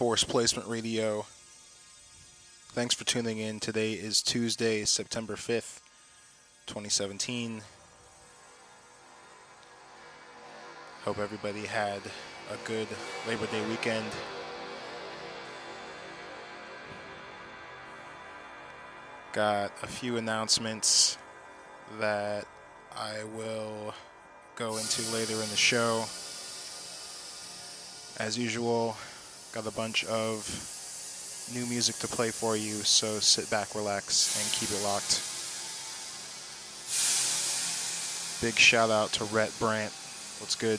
Force Placement Radio. Thanks for tuning in. Today is Tuesday, September 5th, 2017. Hope everybody had a good Labor Day weekend. Got a few announcements that I will go into later in the show. As usual, got a bunch of new music to play for you, so sit back, relax, and keep it locked. Big shout out to Rhett Brant. What's good?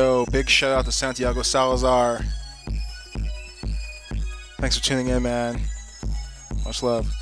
Yo, big shout out to Santiago Salazar. Thanks for tuning in, man. Much love.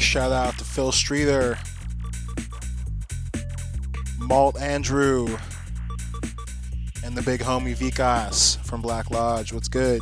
Big shout out to Phil Streeter, Malt Andrew, and the big homie Vikas from Black Lodge. What's good?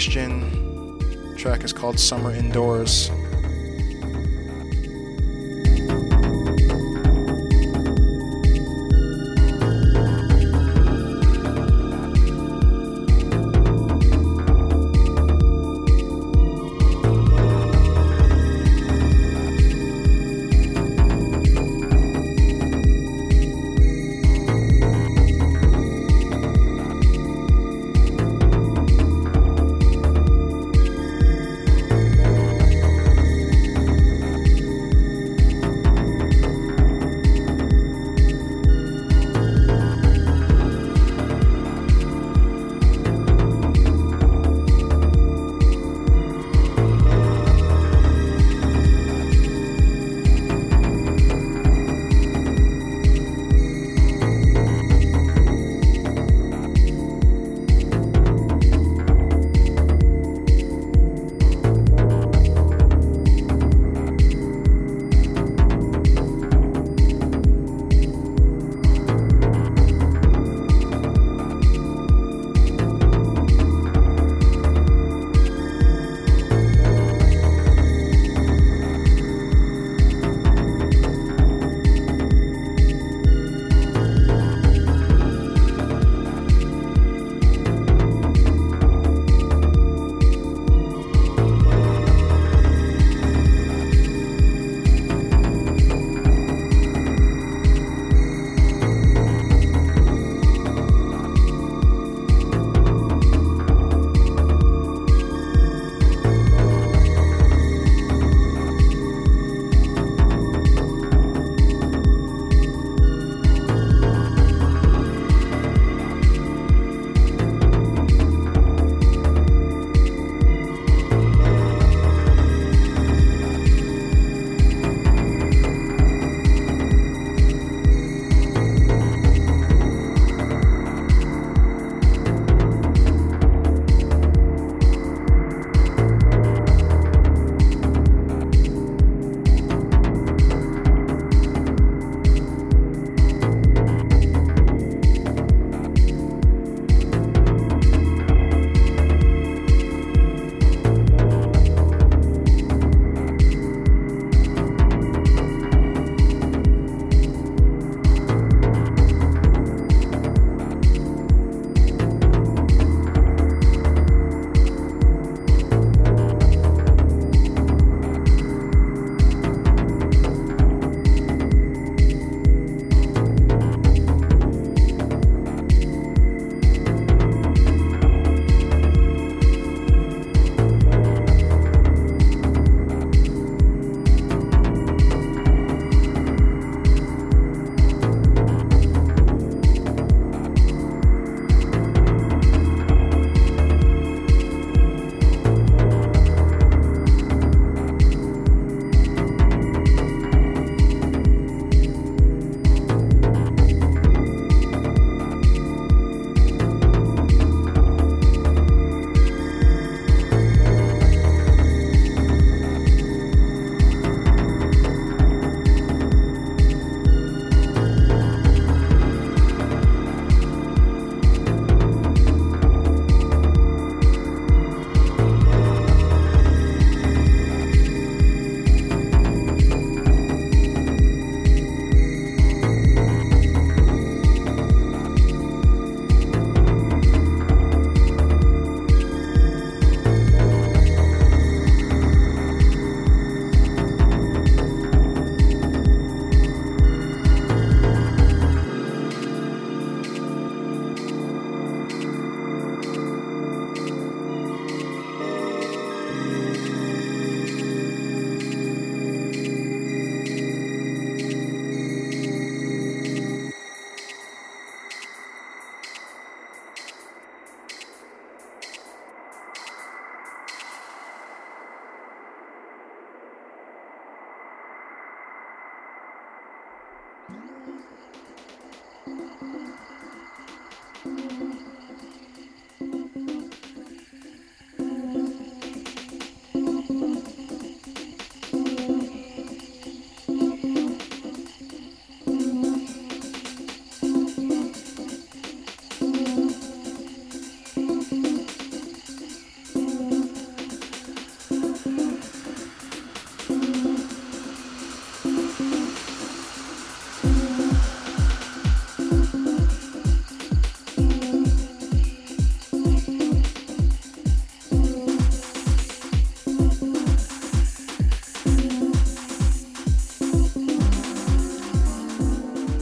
Convextion. The track is called Summer Indoors.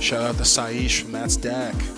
Shout out to Saish from That's Dak.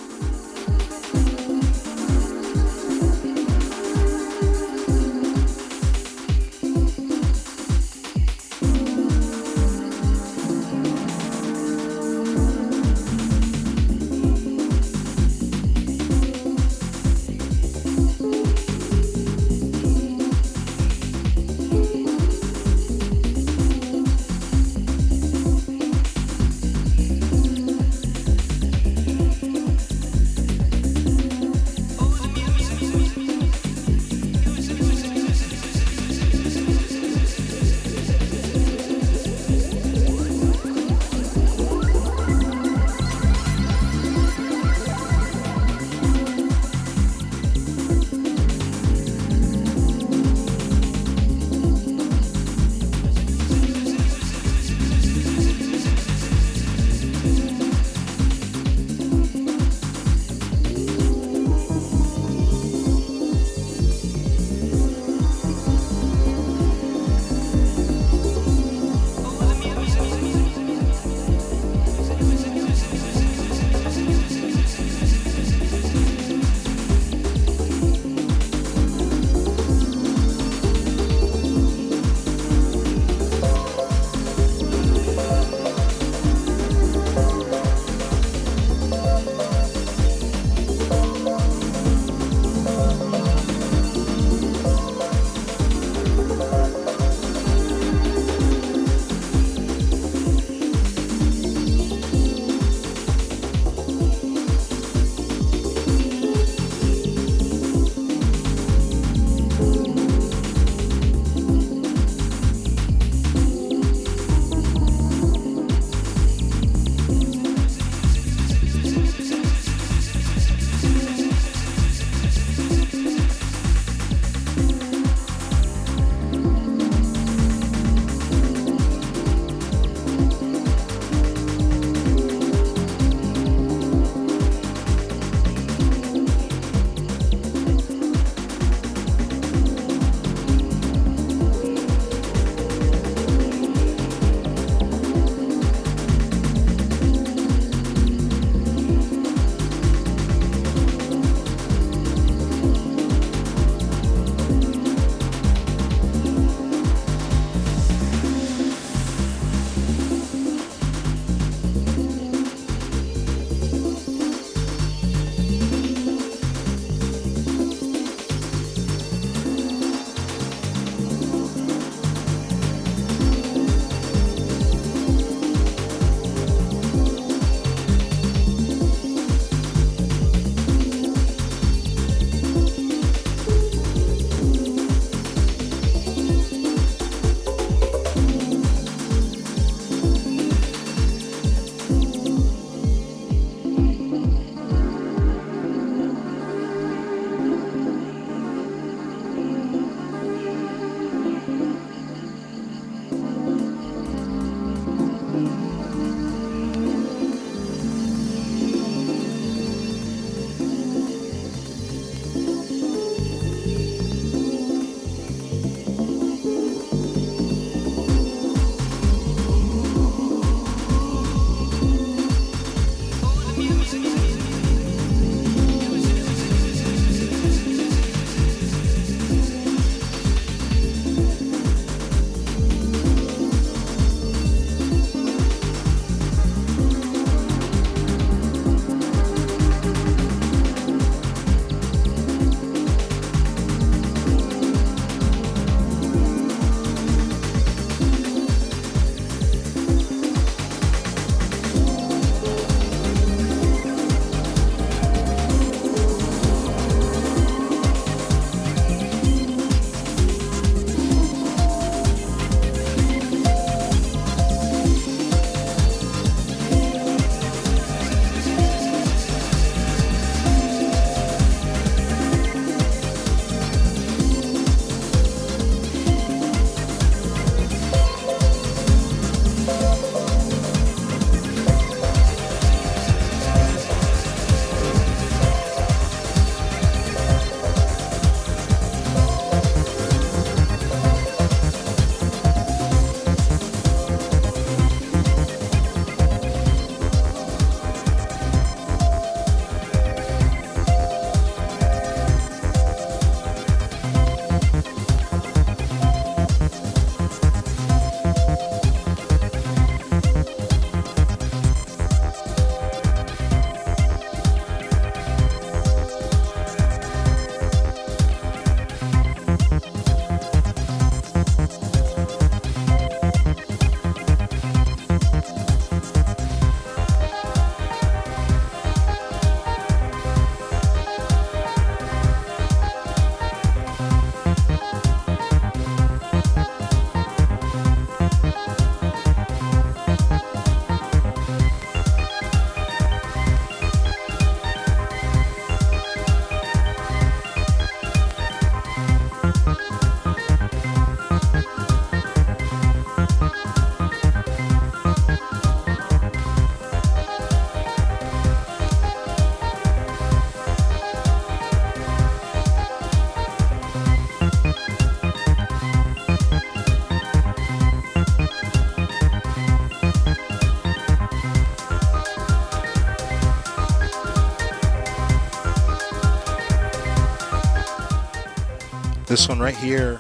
This one right here,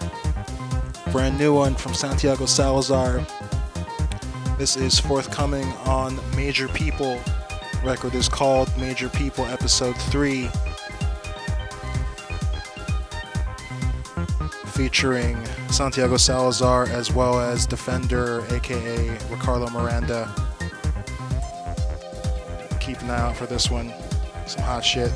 brand new one from Santiago Salazar. This is forthcoming on Major People. Record is called Major People Episode 3. Featuring Santiago Salazar as well as Defender, aka Ricardo Miranda. Keep an eye out for this one. Some hot shit.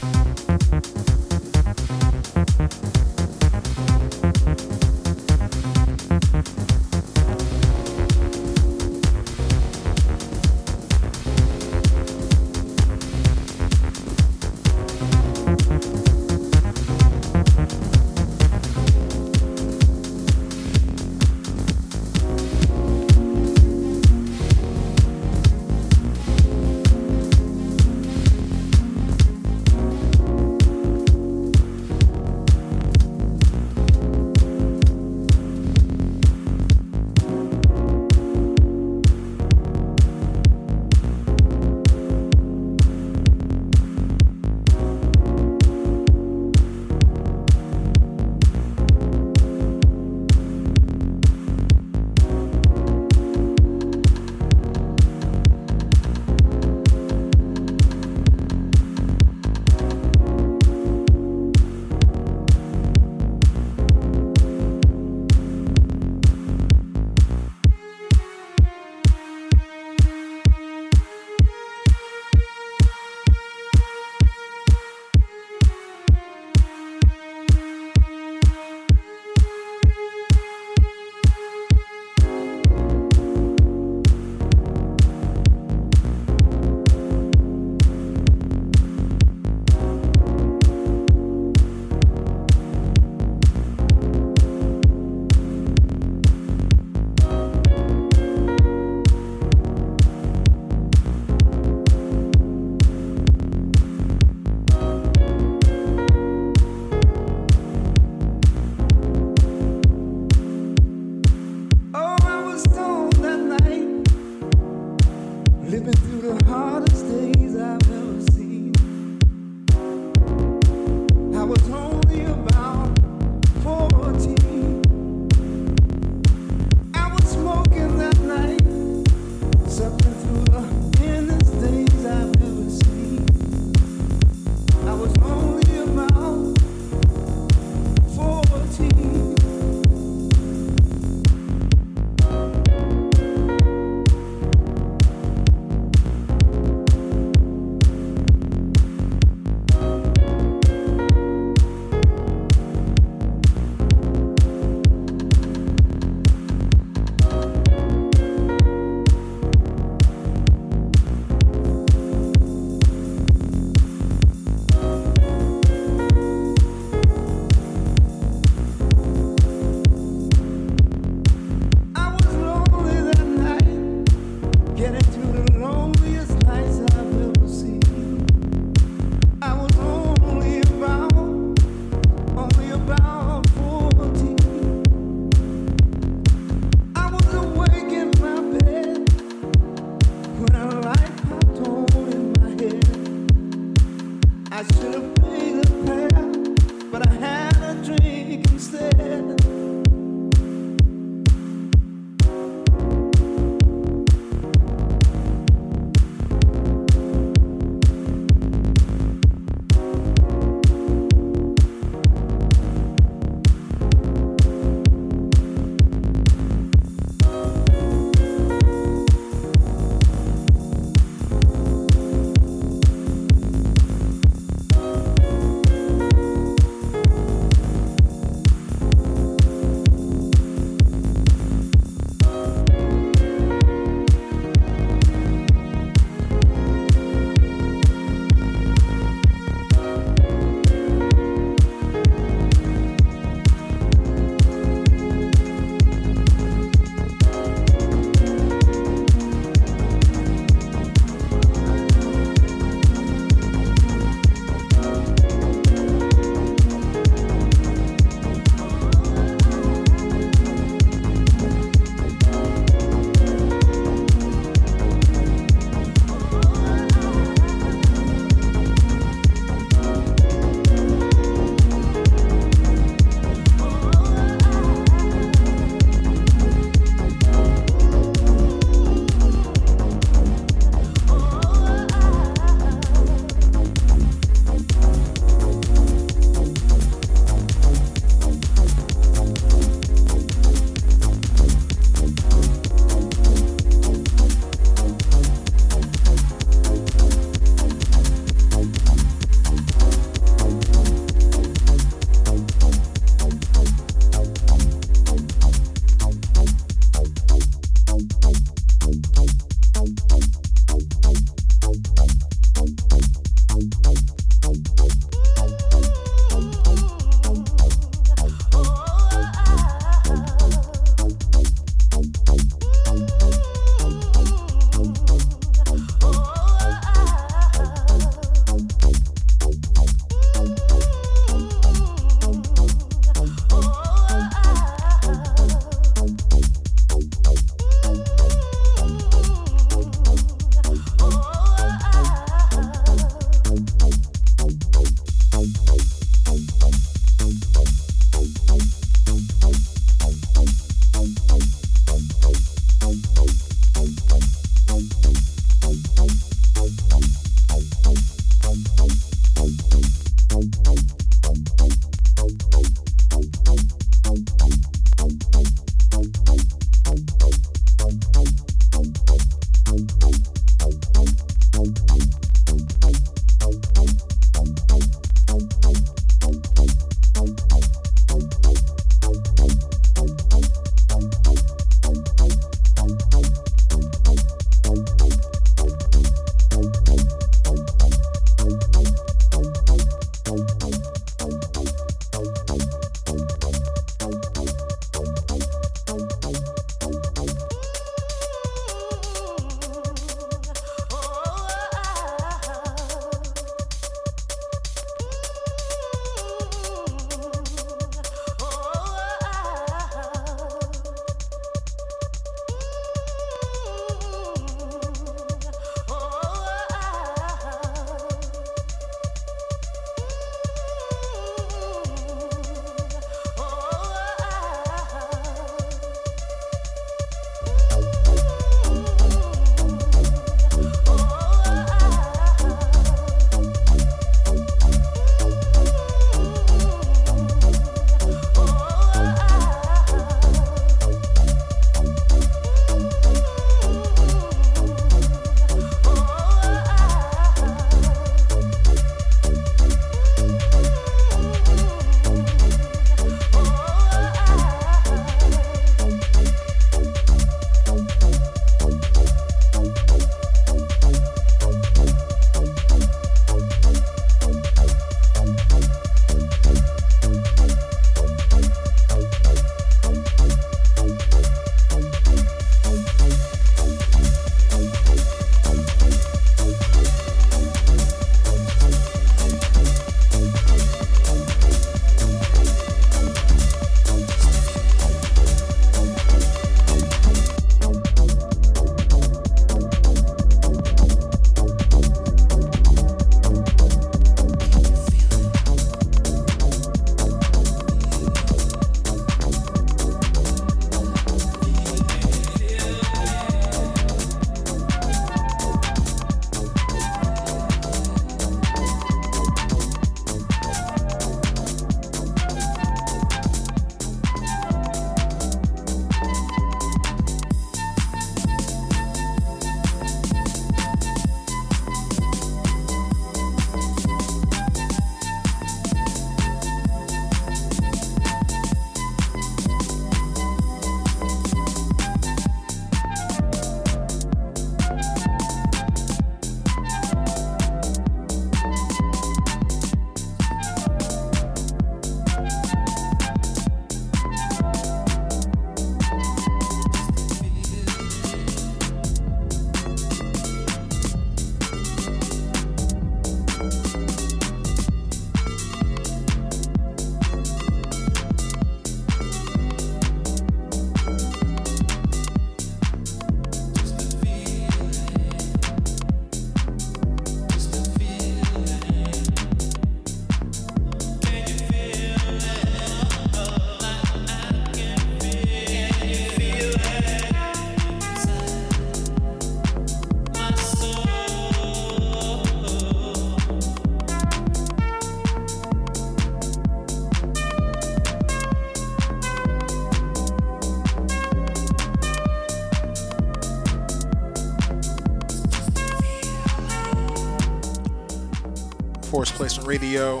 Placement Radio.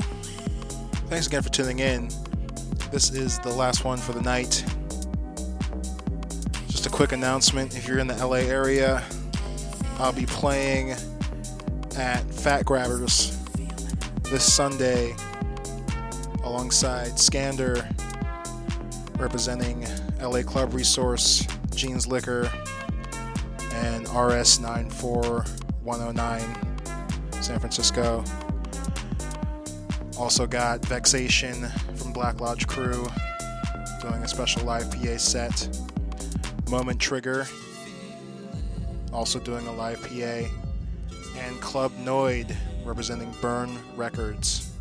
Thanks again for tuning in. This is the last one for the night. Just a quick announcement if you're in the LA area, I'll be playing at Fat Grabbers this Sunday alongside Scander representing LA Club Resource, Jeans Liquor, and RS 94109 San Francisco. Also got Vexation from Black Lodge Crew doing a special live PA set. Moment Trigger also doing a live PA. And Club Noid representing Burn Records.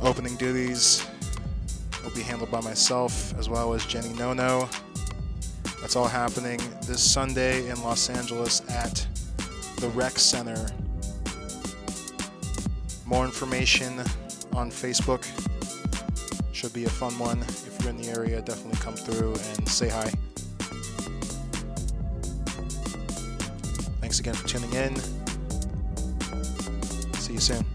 Opening duties will be handled by myself as well as Jenny Nono. That's all happening this Sunday in Los Angeles at the Rec Center. More information on Facebook. Should be a fun one. If you're in the area, definitely come through and say hi. Thanks again for tuning in. See you soon.